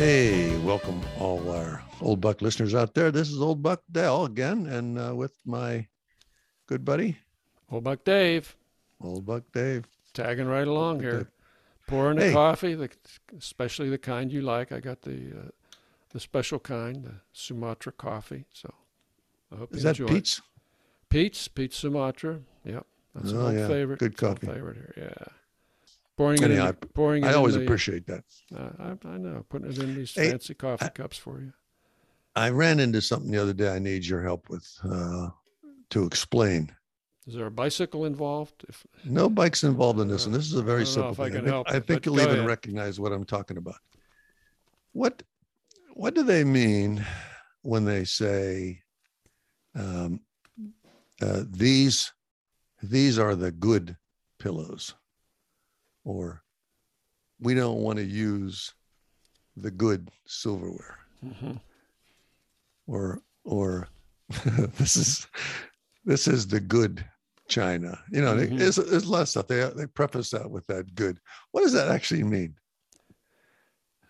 Hey, welcome all our old buck listeners out there. This is old buck Dell again, and uh, with my good buddy, Old Buck Dave, old buck Dave. tagging right along Buck here, Dave. pouring the Hey. coffee, the, especially the kind you like. I got the uh, the special kind, the Sumatra coffee. So I hope Is you that enjoy. it. Pete's? Pete's, Pete's Sumatra. Yep, that's Oh, old yeah. favorite. Good It's an old coffee. favorite here. Yeah, pouring it. In, pouring it I in always the- appreciate that. Uh, I, I know, putting it in these Hey, fancy coffee I- cups for you. I ran into something the other day. I need your help with uh, to explain. Is there a bicycle involved? If No bikes involved in this, and this is a very simple I thing. can think, help I think you'll even ahead. recognize what I'm talking about. What What do they mean when they say um, uh, these these are the good pillows, or we don't want to use the good silverware, Mhm. or or this is this is the good China. You know, Mhm. there's, there's a lot of stuff. They they preface that with that good. What does that actually mean?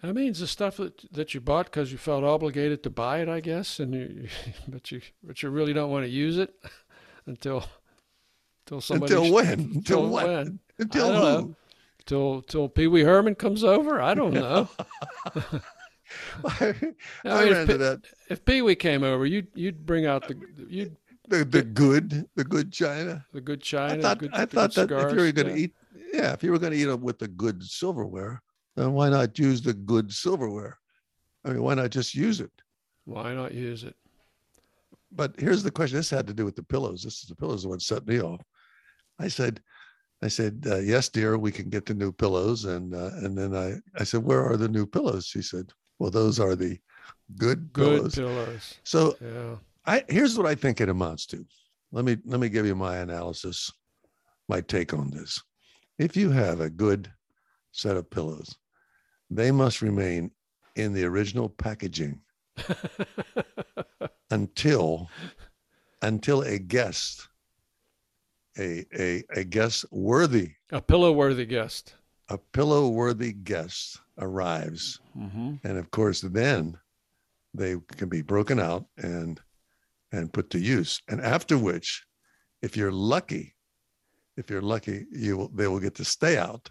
That means the stuff that that you bought because you felt obligated to buy it, I guess, and you, but you but you really don't want to use it until until somebody Until when? Until until what? when? Until who? know. Till till Pee Wee Herman comes over. I don't know. I, I mean, ran if, into that. if Pee Wee came over, you'd you'd bring out the you'd The, the good, the good China. the good china. I thought, good, I thought that if you were going to yeah. eat, yeah, if you were going to eat it with the good silverware, then why not use the good silverware? I mean, why not just use it? why not use it? But here's the question. This had to do with the pillows. This is the pillows that what set me off. I said, I said, uh, yes, dear, we can get the new pillows. And uh, and then I, I said, where are the new pillows? She said, well, those are the good Good pillows. pillows. So Yeah. I here's what I think it amounts to. Let me let me give you my analysis, my take on this. If you have a good set of pillows, they must remain in the original packaging until until a guest, a a, a guest worthy, A pillow worthy guest. a pillow worthy guest arrives. Mm-hmm. And of course, then they can be broken out and and put to use. And after which, if you're lucky, if you're lucky, you will, they will get to stay out,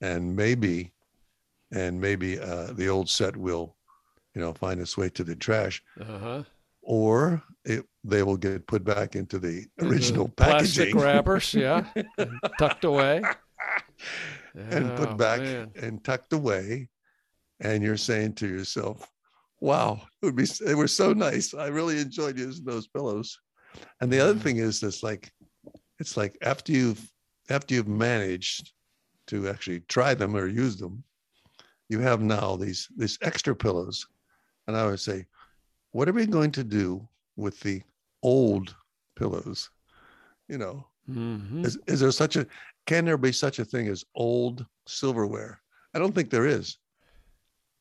and maybe, and maybe uh, the old set will, you know, find its way to the trash, Uh huh. Or it, they will get put back into the Into original plastic packaging wrappers, yeah, tucked away. and Oh, put back man. and tucked away. And you're saying to yourself, wow, it would be, they were so nice. I really enjoyed using those pillows. And the other Mhm. thing is this like, it's like after you've, after you've managed to actually try them or use them, you have now these, these extra pillows. And I would say, what are we going to do with the old pillows? You know, Mhm. is, is there such a can there be such a thing as old silverware? I don't think there is.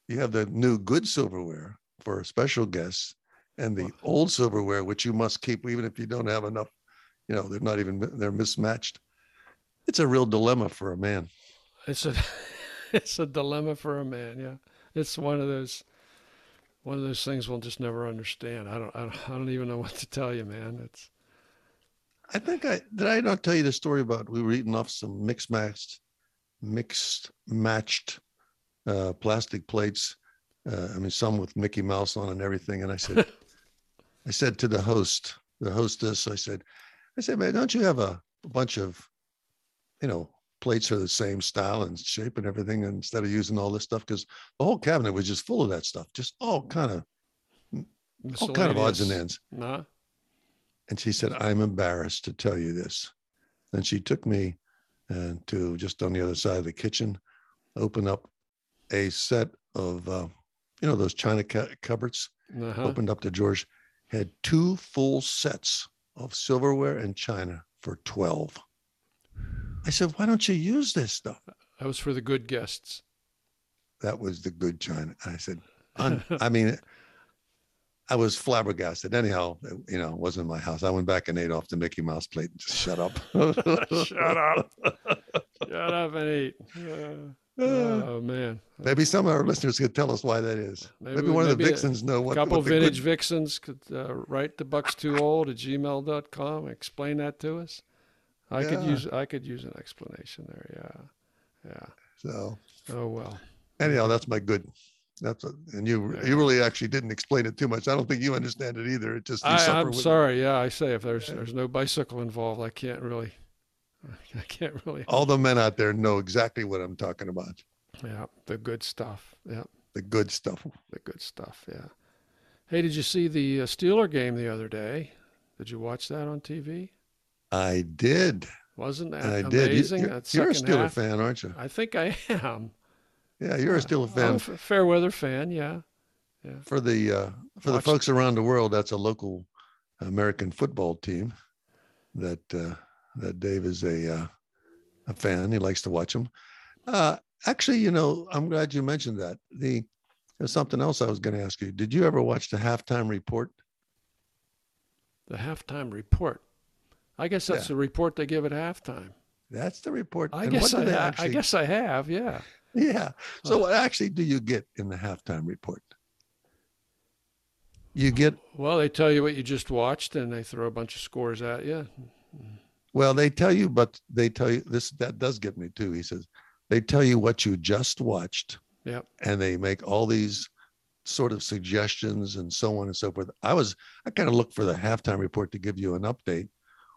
You have the new good silverware for special guests and the old silverware, which you must keep even if you don't have enough, you know, they're not even they're mismatched. It's a real dilemma for a man. It's a it's a dilemma for a man. Yeah, it's one of those one of those things we'll just never understand. I don't I don't, I don't even know what to tell you, man. It's I think I did I not tell you the story about we were eating off some mixed matched, mixed matched uh, plastic plates. Uh, I mean, some with Mickey Mouse on and everything. And I said, I said to the host, the hostess, I said, I said, man, don't you have a, a bunch of, you know, plates are the same style and shape and everything instead of using all this stuff? Because the whole cabinet was just full of that stuff, just all kind of, all kind of odds and ends. Nah. And she said, I'm embarrassed to tell you this. Then she took me uh, to just on the other side of the kitchen, opened up a set of, uh, you know, those china ca- cupboards, Uh-huh. opened up to George, had two full sets of silverware and china for 12. I said, why don't you use this stuff? That was for the good guests. That was the good china. I said, un- I mean, I was flabbergasted. Anyhow, it- you know, it wasn't my house. I went back and ate off the Mickey Mouse plate and just shut up. Shut up. Shut up and eat. Uh, oh man, maybe some of our listeners could tell us why that is. Maybe, Maybe- one of the maybe a vixens know a what. couple what the vintage good- vixens could uh, write the bucks too old at gmail.com. Explain that to us. I could use I could use an explanation there. Yeah, yeah. So Oh well. anyhow, that's my good. That's a, and you Yeah. you really actually didn't explain it too much. I don't think you understand it either. It just I, I'm with it. sorry. Yeah, I say if there's Yeah. there's no bicycle involved, I can't really. I can't really. All the men out there know exactly what I'm talking about. Yeah, the good stuff. Yeah, The good stuff. the good stuff. Yeah. Hey, did you see the uh, Steeler game the other day? Did you watch that on TV? I did. Wasn't that I did. You- amazing? You're, you're a Steeler half? fan, aren't you? I think I am. Yeah, you're a I'm a fan. f- fair weather fan. Yeah. For the uh, for the folks around the world, that's a local American football team that uh, that Dave is a uh, a fan. He likes to watch them. Uh, actually, you know, I'm glad you mentioned that. The there's something else I was going to ask you. Did you ever watch the halftime report? The halftime report. I guess that's Yeah. the report they give at halftime. That's the report. I And guess I, actually- I guess I have. Yeah. Yeah. So what actually do you get in the halftime report? You get Well, they tell you what you just watched, and they throw a bunch of scores at you. well, they tell you, but they tell you this that does get me too. He says they tell you what you just watched. Yep. And they make all these sort of suggestions and so on and so forth. I was I kind of looked for the halftime report to give you an update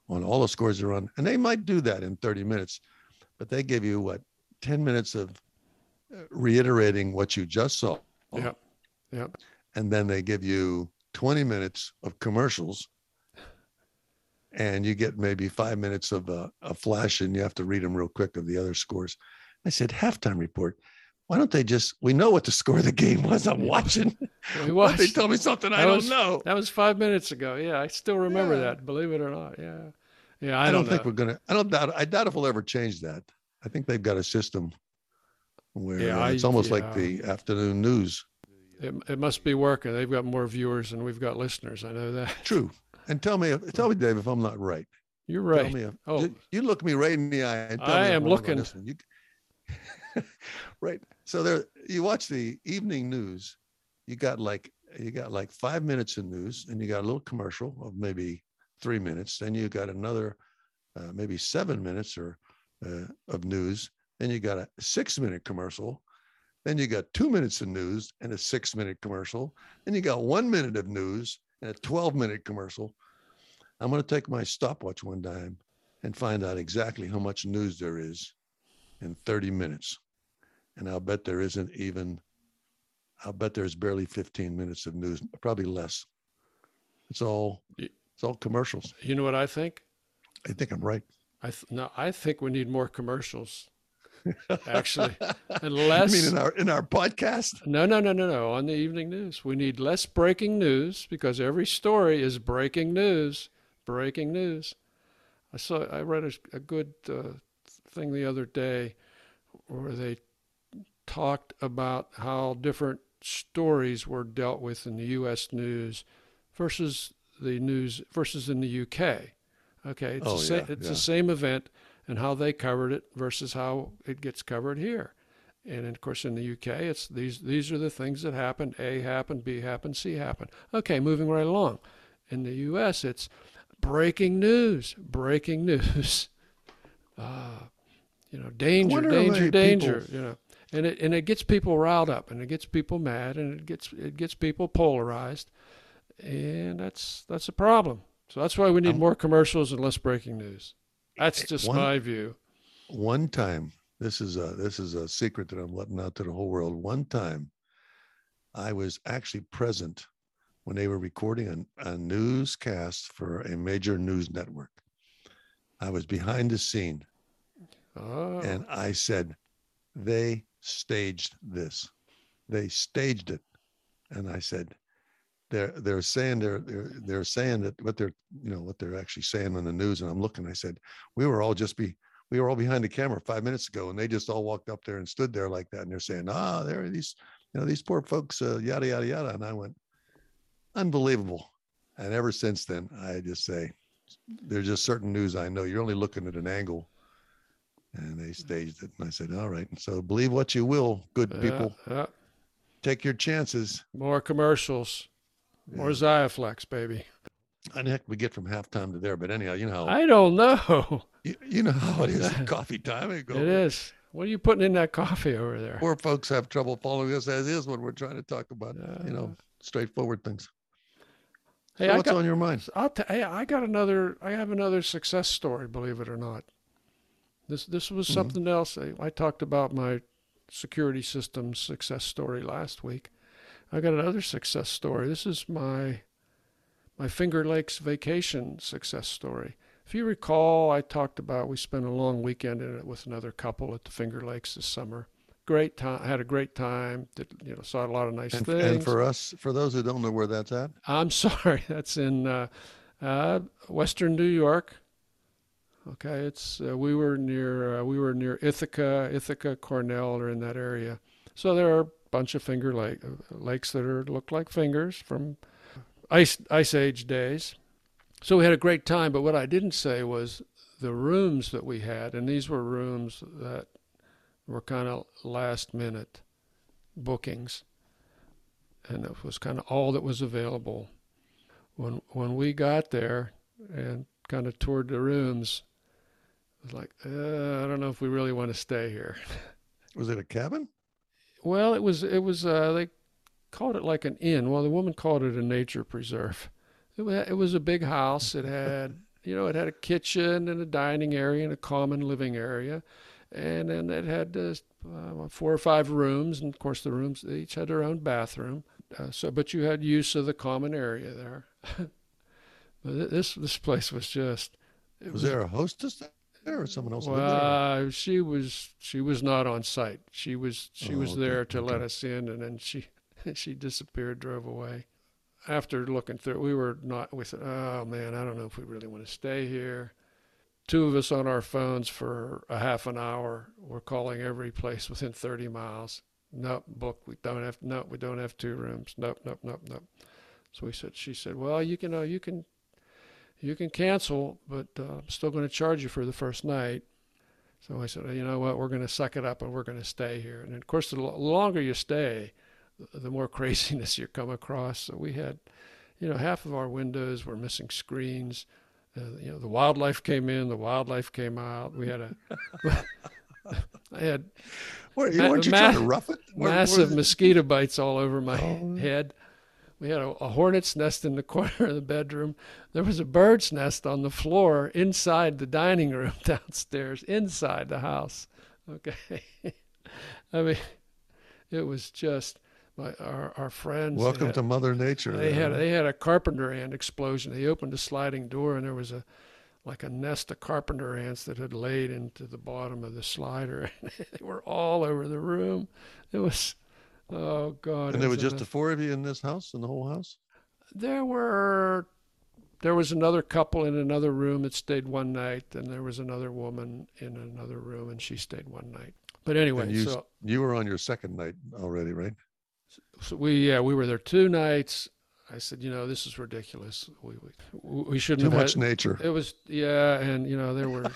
on all the scores they're on, and they might do that in 30 minutes, but they give you what 10 minutes of uh, reiterating what you just saw. Yep. Yep. and then they give you 20 minutes of commercials and you get maybe five minutes of a, a flash and you have to read them real quick of the other scores i said halftime report why don't they just we know what the score of the game was i'm watching We don't they tell me something i That don't know That was five minutes ago. Yeah, I still remember Yeah. that. Believe it or not. Yeah. Yeah. i, I, don't, know. think we're gonna i don't doubt i doubt if we'll ever change that i think they've got a system where Yeah, uh, it's almost like yeah. the afternoon news It, it must be working. They've got more viewers than we've got listeners. I know that. true and tell me if, tell me dave if i'm not right You're right. Tell me if, Oh. you, you look me right in the eye. And tell I am looking. You, right. So there, you watch the evening news. You got like you got like five minutes of news, and you got a little commercial of maybe three minutes. Then you got another uh, maybe seven minutes or uh, of news. Then you got a six minute commercial. Then you got two minutes of news and a six minute commercial. Then you got one minute of news and a 12 minute commercial. I'm going to take my stopwatch one time and find out exactly how much news there is in 30 minutes. And I'll bet there isn't even, I'll bet there's barely 15 minutes of news, probably less. It's all, it's all commercials. You know what I think? I think I'm right. I th- no, I think we need more commercials. Actually, less. mean, in our, in our podcast, No, no, no, no, no. On the evening news, we need less breaking news because every story is breaking news. Breaking news. I saw. I read a, a good uh, thing the other day where they talked about how different stories were dealt with in the U.S. news versus the news versus in the UK. Okay, it's, Oh, the, sa- yeah, it's yeah. the same event and how they covered it versus how it gets covered here. And of course, in the UK, it's these these are the things that happened. A happened, B happened, C happened. Okay, moving right along. In the US, it's breaking news, breaking news. Uh, you know, danger, danger, danger. people- You know, and it and it gets people riled up, and it gets people mad, and it gets it gets people polarized, and that's that's a problem. So that's why we need I'm- more commercials and less breaking news. That's just One- my view. one time, this is a, this is a secret that I'm letting out to the whole world. One time I was actually present when they were recording a, a newscast for a major news network. I was behind the scene Oh, and I said, they staged this. They staged it. And I said, they're they're saying they're they're they're saying that what they're you know what they're actually saying on the news. And I'm looking, I said, we were all just be we were all behind the camera five minutes ago, and they just all walked up there and stood there like that. And they're saying, ah, there are these, you know, these poor folks, uh, yada yada yada. And I went, unbelievable. And ever since then, I just say, there's just certain news I know. You're only looking at an angle and they staged it. And I said, "All right." So believe what you will, good Yeah, people. yeah. Take your chances. More commercials. More Xiaflex, baby. And heck, we get from halftime to there. But anyhow, you know, How, I don't know. you, you know how it is at coffee time. It, It is. What are you putting in that coffee over there? Poor folks have trouble following us as is when we're trying to talk about, you know, straightforward things. Hey, so what's got, on your mind? I'll t- hey, I got another. I have another success story. Believe it or not, this this was Mhm. something else. I, I talked about my security systems success story last week. I got another success story. This is my my Finger Lakes vacation success story. If you recall, I talked about we spent a long weekend in it with another couple at the Finger Lakes this summer. Great time. Had a great time. Did you know? Saw a lot of nice And, things. and for us, for those who don't know where that's at, I'm sorry, that's in uh, uh, Western New York. Okay, it's uh, we were near uh, we were near Ithaca, Ithaca, Cornell, or in that area. So there are bunch of finger lake, lakes that are look like fingers from ice ice age days. So we had a great time. But what I didn't say was the rooms that we had, and these were rooms that were kind of last minute bookings, and it was kind of all that was available when when we got there and kind of toured the rooms, it was like, uh, I don't know if we really want to stay here. was it a cabin? Well, it was it was uh, they called it like an inn. Well, the woman called it a nature preserve. It was, it was a big house. It had you know it had a kitchen and a dining area and a common living area, and then it had uh, uh, four or five rooms, and of course the rooms they each had their own bathroom. Uh, so, but you had use of the common area there. but this this place was just. It Was there a hostess there or someone else well, she was she was not on site. She was she Oh, was okay, there to let us in, and then she she disappeared, drove away. After looking through, we were not. We said, "Oh man, I don't know if we really want to stay here." Two of us on our phones for a half an hour. We're calling every place within 30 miles. Nope, book. We don't have. Nope, we don't have two rooms. Nope, nope, nope, nope. So we said. She said, "Well, you can. Uh, you can you can cancel, but uh, I'm still going to charge you for the first night. So I said, you know what, we're going to suck it up and we're going to stay here. And of course, the lo- longer you stay, the- more craziness you come across. So we had, you know, half of our windows were missing screens. Uh, you know, the wildlife came in, the wildlife came out. We had a, I had ma- weren't you ma- trying to rough it? Where- massive where- mosquito bites all over my Oh. head. We had a, a hornet's nest in the corner of the bedroom. There was a bird's nest on the floor inside the dining room downstairs, inside the house. Okay. I mean, it was just my our, our friends. Welcome had- to Mother Nature. they had they had a carpenter ant explosion. They opened a sliding door and there was a like a nest of carpenter ants that had laid into the bottom of the slider. they were all over the room. It was oh god. and there were just mess. the four of you in this house, in the whole house. there were there was another couple in another room that stayed one night and there was another woman in another room and she stayed one night. But anyway, And you, so you were on your second night already, right? so we yeah we were there two nights. I said, you know, this is ridiculous. We we, we shouldn't Too much had, nature. It was yeah, and you know there were,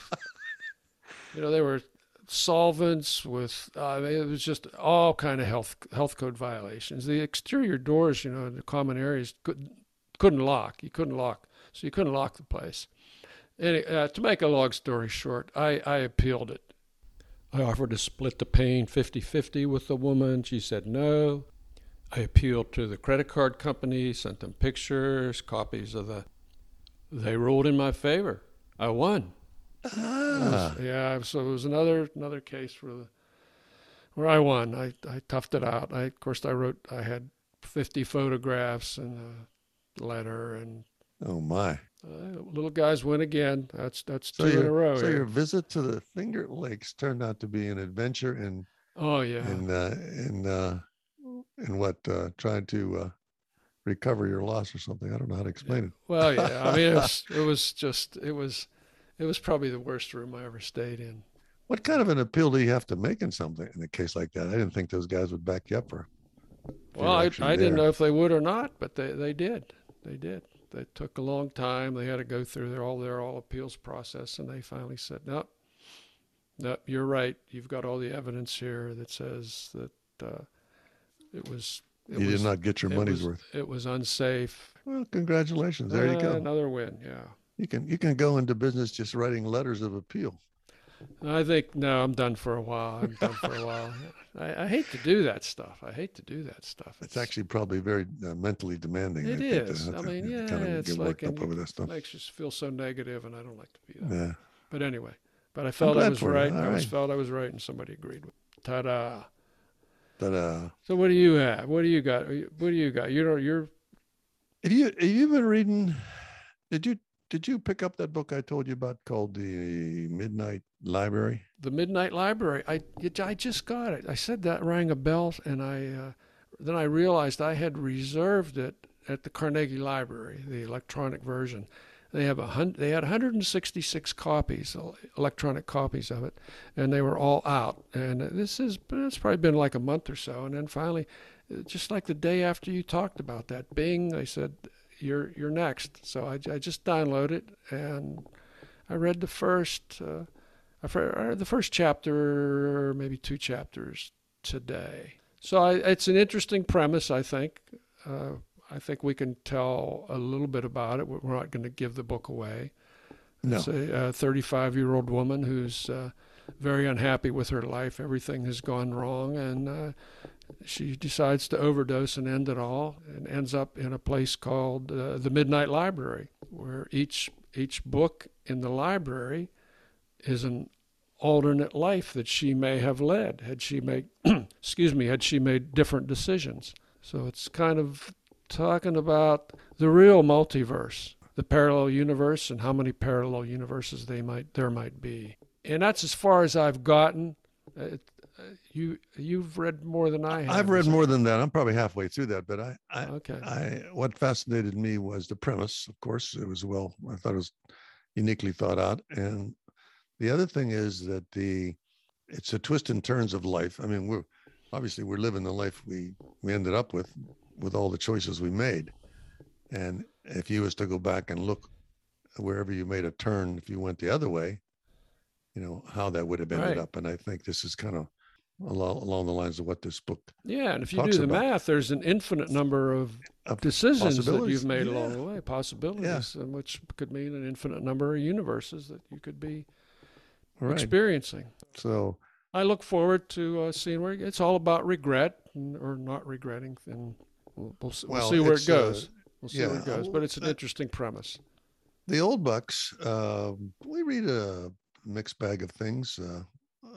you know there were solvents with uh, it was just all kind of health health code violations. The exterior doors, you know, in the common areas couldn't couldn't lock. You couldn't lock, so you couldn't lock the place. Any, uh, to make a long story short, I, I appealed it. I offered to split the pain 50-50 with the woman. She said no. I appealed to the credit card company, sent them pictures, copies of the. They ruled in my favor. I won. Ah, was- yeah, so it was another another case for the where I won. I I toughed it out. I of course I wrote. I had fifty photographs and a letter, and oh my! uh, little guys win again. That's that's So two in a row. so here. your visit to the Finger Lakes turned out to be an adventure in oh yeah. in uh, in uh, in what uh, trying to uh, recover your loss or something. I don't know how to explain it. Well, yeah. I mean, it was, it was just, it was, it was probably the worst room I ever stayed in. What kind of an appeal do you have to make in something in a case like that? I didn't think those guys would back you up for. Well, I, I didn't know if they would or not, but they, they did. They did. They took a long time. They had to go through their all their all appeals process, and they finally said, "Nope, nope, you're right. You've got all the evidence here that says that uh, it was. It you was, did not get your money's was- worth. It was unsafe. Well, congratulations. There you Uh, go. Another win. Yeah. You can you can go into business just writing letters of appeal. I think no, I'm done for a while. I'm done for a while. I, I hate to do that stuff. I hate to do that stuff. It's actually probably very uh, mentally demanding. It I is. to- I mean, yeah, kind of it's like up over that it makes you feel so negative, and I don't like to be that. Yeah. But anyway, but I felt I was right. I was right. felt I was right, and somebody agreed with. Ta-da! But uh, So what do you have? What do you got? What do you got? You know, you're have you have you been reading? Did you did you pick up that book I told you about called the Midnight Library? the Midnight Library. I I just got it. I said that rang a bell, and I uh, then I realized I had reserved it at the Carnegie Library, the electronic version. They have a they had 166 copies, electronic copies of it, and they were all out. And this is it's probably been like a month or so, and then finally, uh, just like the day after you talked about that, Bing, they said you're you're next. So I, I just downloaded and I read the first. Uh, I read the first chapter, maybe two chapters today. So I, it's an interesting premise, I think. Uh, I think we can tell a little bit about it. We're not going to give the book away. No. It's a 35 year old woman who's uh, very unhappy with her life. Everything has gone wrong, and uh, she decides to overdose and end it all, and ends up in a place called uh, the Midnight Library, where each each book in the library is an alternate life that she may have led had she made excuse me had she made different decisions. So it's kind of talking about the real multiverse, the parallel universe, and how many parallel universes they might there might be. And that's as far as I've gotten. It- Uh, you you've read more than I have. I've read more than that. I'm probably halfway through that, but I, I, Okay. I, what fascinated me was the premise. Of course, it was well. I thought it was uniquely thought out, and the other thing is that the, it's a twist and turns of life. I mean, we're obviously we're living the life we we ended up with, with all the choices we made, and if you was to go back and look wherever you made a turn, if you went the other way, you know how that would have ended Right. up. And I think this is kind of along, along the lines of what this book Yeah, and if you do the about. math, there's an infinite number of Of decisions that you've made yeah. along the way, possibilities, and which could mean an infinite number of universes that you could be right. experiencing. So I look forward to uh, seeing where it's all about regret and, or not regretting, and we'll, we'll, we'll Well, see where it uh, goes. we'll see where it goes, but it's an uh, interesting premise. the old bucks, uh, we read a mixed bag of things. Uh,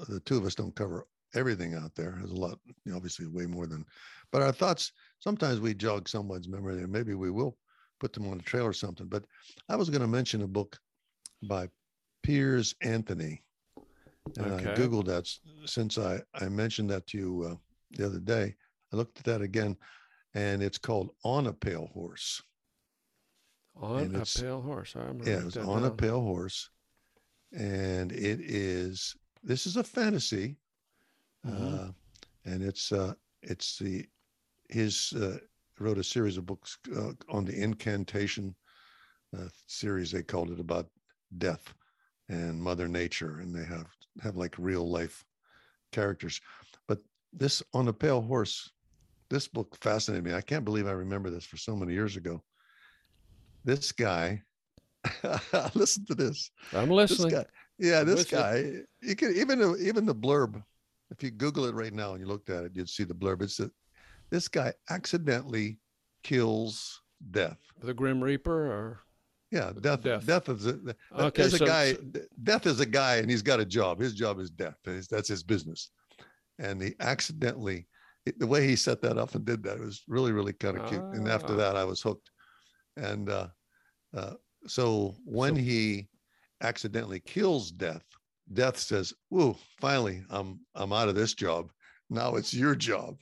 the two of us don't cover everything out there. There's a lot, obviously, way more than. But our thoughts sometimes we jog someone's memory, and maybe we will put them on a trail or something. But I was going to mention a book by Piers Anthony, and I googled that since I I mentioned that to you uh, the other day. I looked at that again, and it's called On a Pale Horse. On a pale horse. I'm gonna Yeah, write it's that on a pale horse, and it is. This is a fantasy, Mhm. uh, and it's uh, it's the his uh, wrote a series of books uh, on the incarnation uh, series. They called it about death and Mother Nature, and they have have like real life characters. But this on a pale horse, this book fascinated me. I can't believe I remember this for so many years ago. This guy, listen to this. I'm listening. This listening. guy, yeah, I'm this you. guy. You can even even the blurb. If you Google it right now and you looked at it, you'd see the blurb. It's that this guy accidentally kills death. The Grim Reaper, or Yeah, death. Death. Death, is a, Okay, a so- guy. so- death is a guy, and he's got a job. His job is death. That's his business. And he accidentally, the way he set that up and did that was really, really kind of cute. And after Ah. that, I was hooked. And uh, uh, so when So- he accidentally kills death, death says, "Whoa, finally, I'm I'm out of this job. Now it's your job."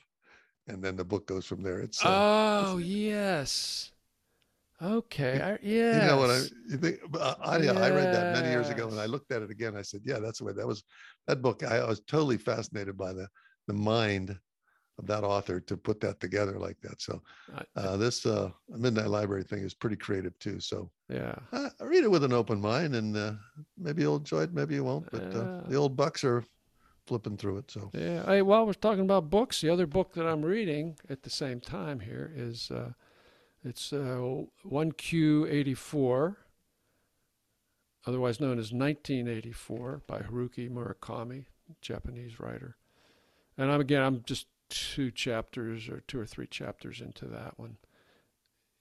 And then the book goes from there. It's uh, oh yes, okay, yes. You know what I you think? uh, I, I read that many years ago, and I looked at it again. I said, "Yeah, that's the way." That was that book. I, I was totally fascinated by the the mind of that author to put that together like that. So uh, this uh, Midnight Library thing is pretty creative too. So Yeah. uh, read it with an open mind, and uh, maybe you'll enjoy it, maybe you won't. But uh, the old bucks are flipping through it. So Yeah. Hey, while we're talking about books, the other book that I'm reading at the same time here is uh, it's uh, 1Q84, otherwise known as 1984 by Haruki Murakami, Japanese writer. And I'm again, I'm just two chapters or two or three chapters into that one,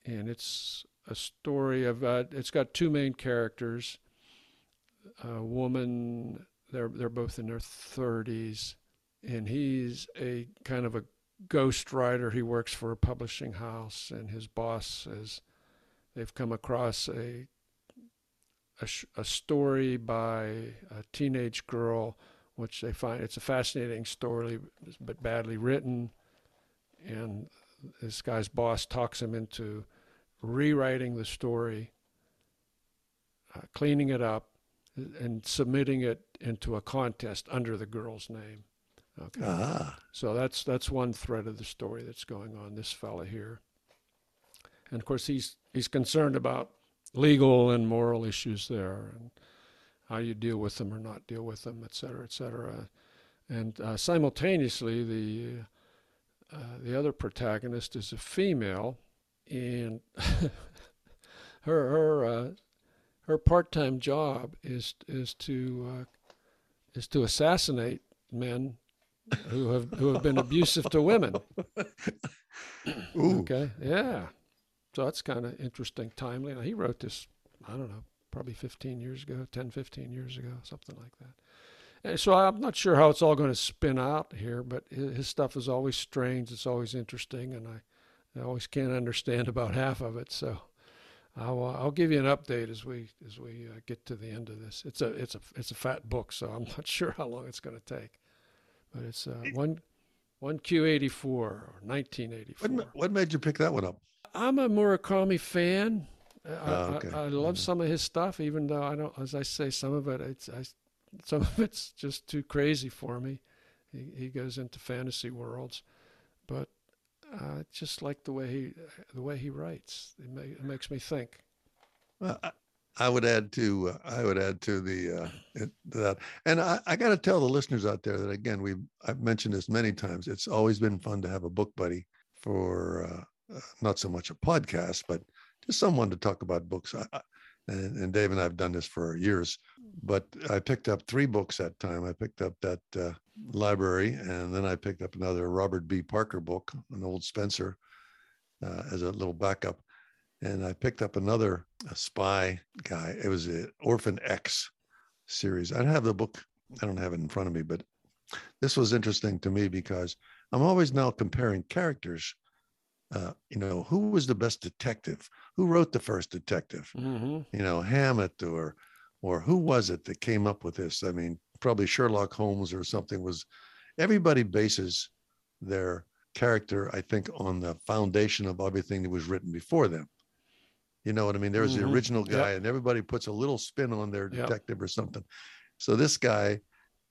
and it's a story of uh, it's got two main characters, a woman they're they're both in their 30s, and he's a kind of a ghost writer. He works for a publishing house, and his boss says they've come across a a, a story by a teenage girl, which they find it's a fascinating story, but badly written, and this guy's boss talks him into rewriting the story, uh, cleaning it up, and submitting it into a contest under the girl's name. Okay. ah, So that's that's one thread of the story that's going on. This fella here, and of course he's he's concerned about legal and moral issues there, and how you deal with them or not deal with them, et cetera, et cetera. And uh, simultaneously, the uh, the other protagonist is a female, and her her uh, her part-time job is is to uh, is to assassinate men who have who have been abusive to women. ooh, Okay, yeah. So that's kind of interesting, timely. Now, he wrote this, I don't know, probably 15 years ago, 10, 15 years ago, something like that. And so I'm not sure how it's all going to spin out here, but his, his stuff is always strange. It's always interesting, and I, I always can't understand about half of it. So I'll uh, I'll give you an update as we as we uh, get to the end of this. It's a it's a it's a fat book, so I'm not sure how long it's going to take. But it's uh, one one Q eighty four or nineteen eighty four. what, what made you pick that one up? I'm a Murakami fan. I, Oh, okay. I, I love Mhm. some of his stuff, even though I don't, as I say, some of it, it's, I, some of it's just too crazy for me. He, he goes into fantasy worlds, but uh, I just like the way he, the way he writes. It, ma- it makes me think. Well, I, I would add to uh, I would add to the uh, it, that, and I, I got to tell the listeners out there that again we I've mentioned this many times. It's always been fun to have a book buddy for uh, uh, not so much a podcast, but just someone to talk about books. I, I, and, and Dave and I've done this for years, but I picked up three books that time. I picked up that uh, library, and then I picked up another Robert B. Parker book, an old Spenser, uh, as a little backup and I picked up another spy guy. It was a Orphan X series. I don't have the book. I don't have it in front of me, but this was interesting to me because I'm always now comparing characters. Uh, you know, who was the best detective? Who wrote the first detective? Mm-hmm. You know, Hammett or or who was it that came up with this? I mean, probably Sherlock Holmes or something was. Everybody bases their character, I think, on the foundation of everything that was written before them. You know what I mean? There was Mhm. the original Yep. guy, and everybody puts a little spin on their Yep. detective or something. So this guy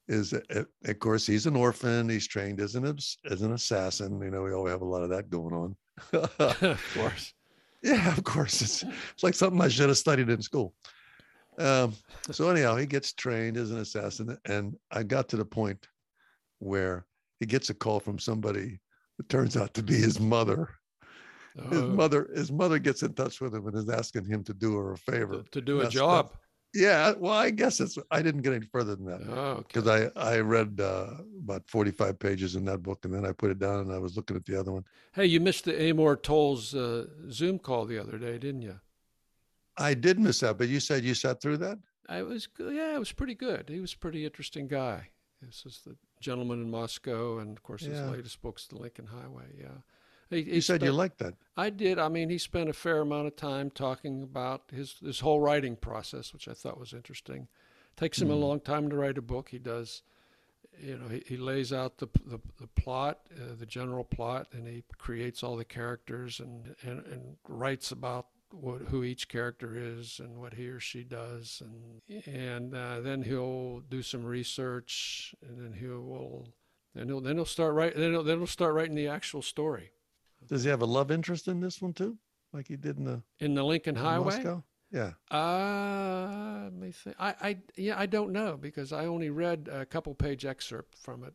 is, of course, he's an orphan. He's trained as an as an assassin. You know, we always have a lot of that going on. of course. yeah, of course, it's it's like something I should have studied in school. Um, so anyhow, he gets trained as an assassin, and I got to the point where he gets a call from somebody who turns out to be his mother. His Uh, mother, his mother gets in touch with him and is asking him to do her a favor. to, to do a job. Yeah, well, I guess it's. I didn't get any further than that Oh, okay. because I I read uh, about forty five pages in that book, and then I put it down and I was looking at the other one. Hey, you missed the Amor Towles uh, Zoom call the other day, didn't you? I did miss that, but you said you sat through that. I was good. Yeah, it was pretty good. He was a pretty interesting guy. This is the gentleman in Moscow, and of course his Yeah. latest book's The Lincoln Highway. Yeah, he, he You said you liked that. I did. I mean, he spent a fair amount of time talking about his this whole writing process, which I thought was interesting. Takes him a Hmm. long time to write a book. He does, you know, he, he lays out the the, the plot, uh, the general plot, and he creates all the characters and and, and writes about what who each character is and what he or she does, and and uh, then he'll do some research, and then he will Then he'll then he'll start right then he'll, then he'll start writing the actual story Does he have a love interest in this one too, like he did in the in the Lincoln in Highway. Moscow? Yeah. Uh, let me think. I, I, yeah, I don't know because I only read a couple page excerpt from it.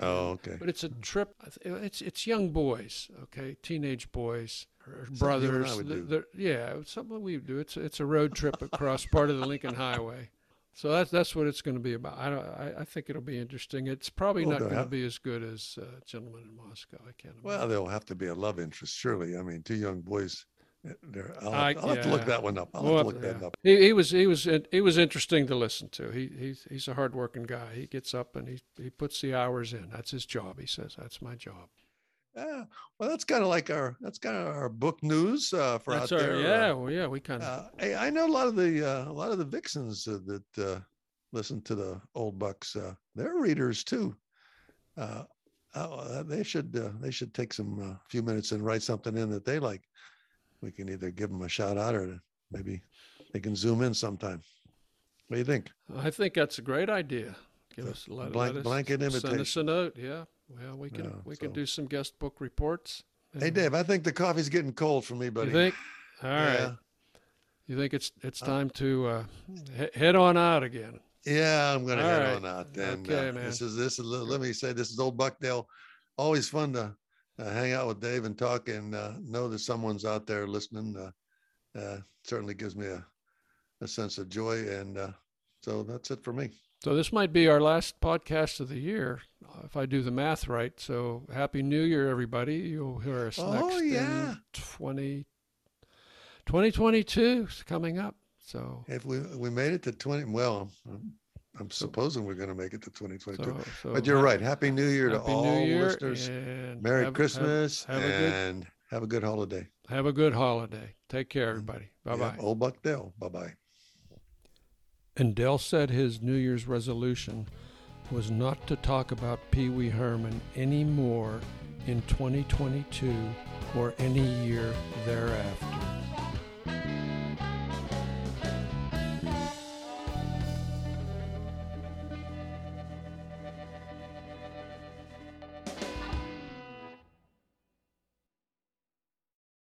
Oh, okay. But it's a trip. It's it's young boys, okay, teenage boys, or Something you and brothers. I would They're- do. they're- yeah, it's something we do. It's it's a road trip across part of the Lincoln Highway. So that's that's what it's going to be about. I don't. I, I think it'll be interesting. It's probably Well, not going to be as good as uh, Gentleman in Moscow. I can't. Well, there'll have to be a love interest, surely. I mean, two young boys. uh, There, I'll, I- I'll have to look that one up. I'll We'll have to look to- that up. He, he was he was he was interesting to listen to. He he's he's a hardworking guy. He gets up and he he puts the hours in. That's his job. He says that's my job. Yeah. Well, that's kind of like our that's kind of our book news uh, for That's out our there. yeah. Uh, Well, yeah. We kind of uh, hey, I know a lot of the uh, a lot of the vixens uh, that uh, listen to the old bucks. Uh, they're readers too. Uh, uh, they should uh, they should take some uh, few minutes and write something in that they like. We can either give them a shout out or maybe they can zoom in sometime. What do you think? I think that's a great idea. Give us let, blank- let us, blanket Send us a note. Yeah. Well, we can Yeah, we can do some guest book reports. Hey, Dave, I think the coffee's getting cold for me, buddy. You think? All right. yeah. You think it's it's Uh, time to uh, he- head on out again? Yeah, I'm gonna head right. on out. And Okay, uh, man. this is this is let me say this is old Buckdale. Always fun to uh, hang out with Dave and talk and uh, know that someone's out there listening. Uh, uh, certainly gives me a, a sense of joy. And uh, so that's it for me. So this might be our last podcast of the year, if I do the math right. So happy New Year, everybody! You'll hear us Oh, next yeah. in 20, 2022 is coming up. So, If we we made it to 20, well, I'm, I'm supposing we're going to make it to 2022. so, so but you're right. Happy New Year to all New Year listeners. Merry have- have- Christmas have a good- and have a good holiday. Have a good holiday. Take care, mm. everybody. Bye bye. Yeah, old Buckdale. Bye bye. And Dell said his New Year's resolution was not to talk about Pee Wee Herman anymore in 2022 or any year thereafter.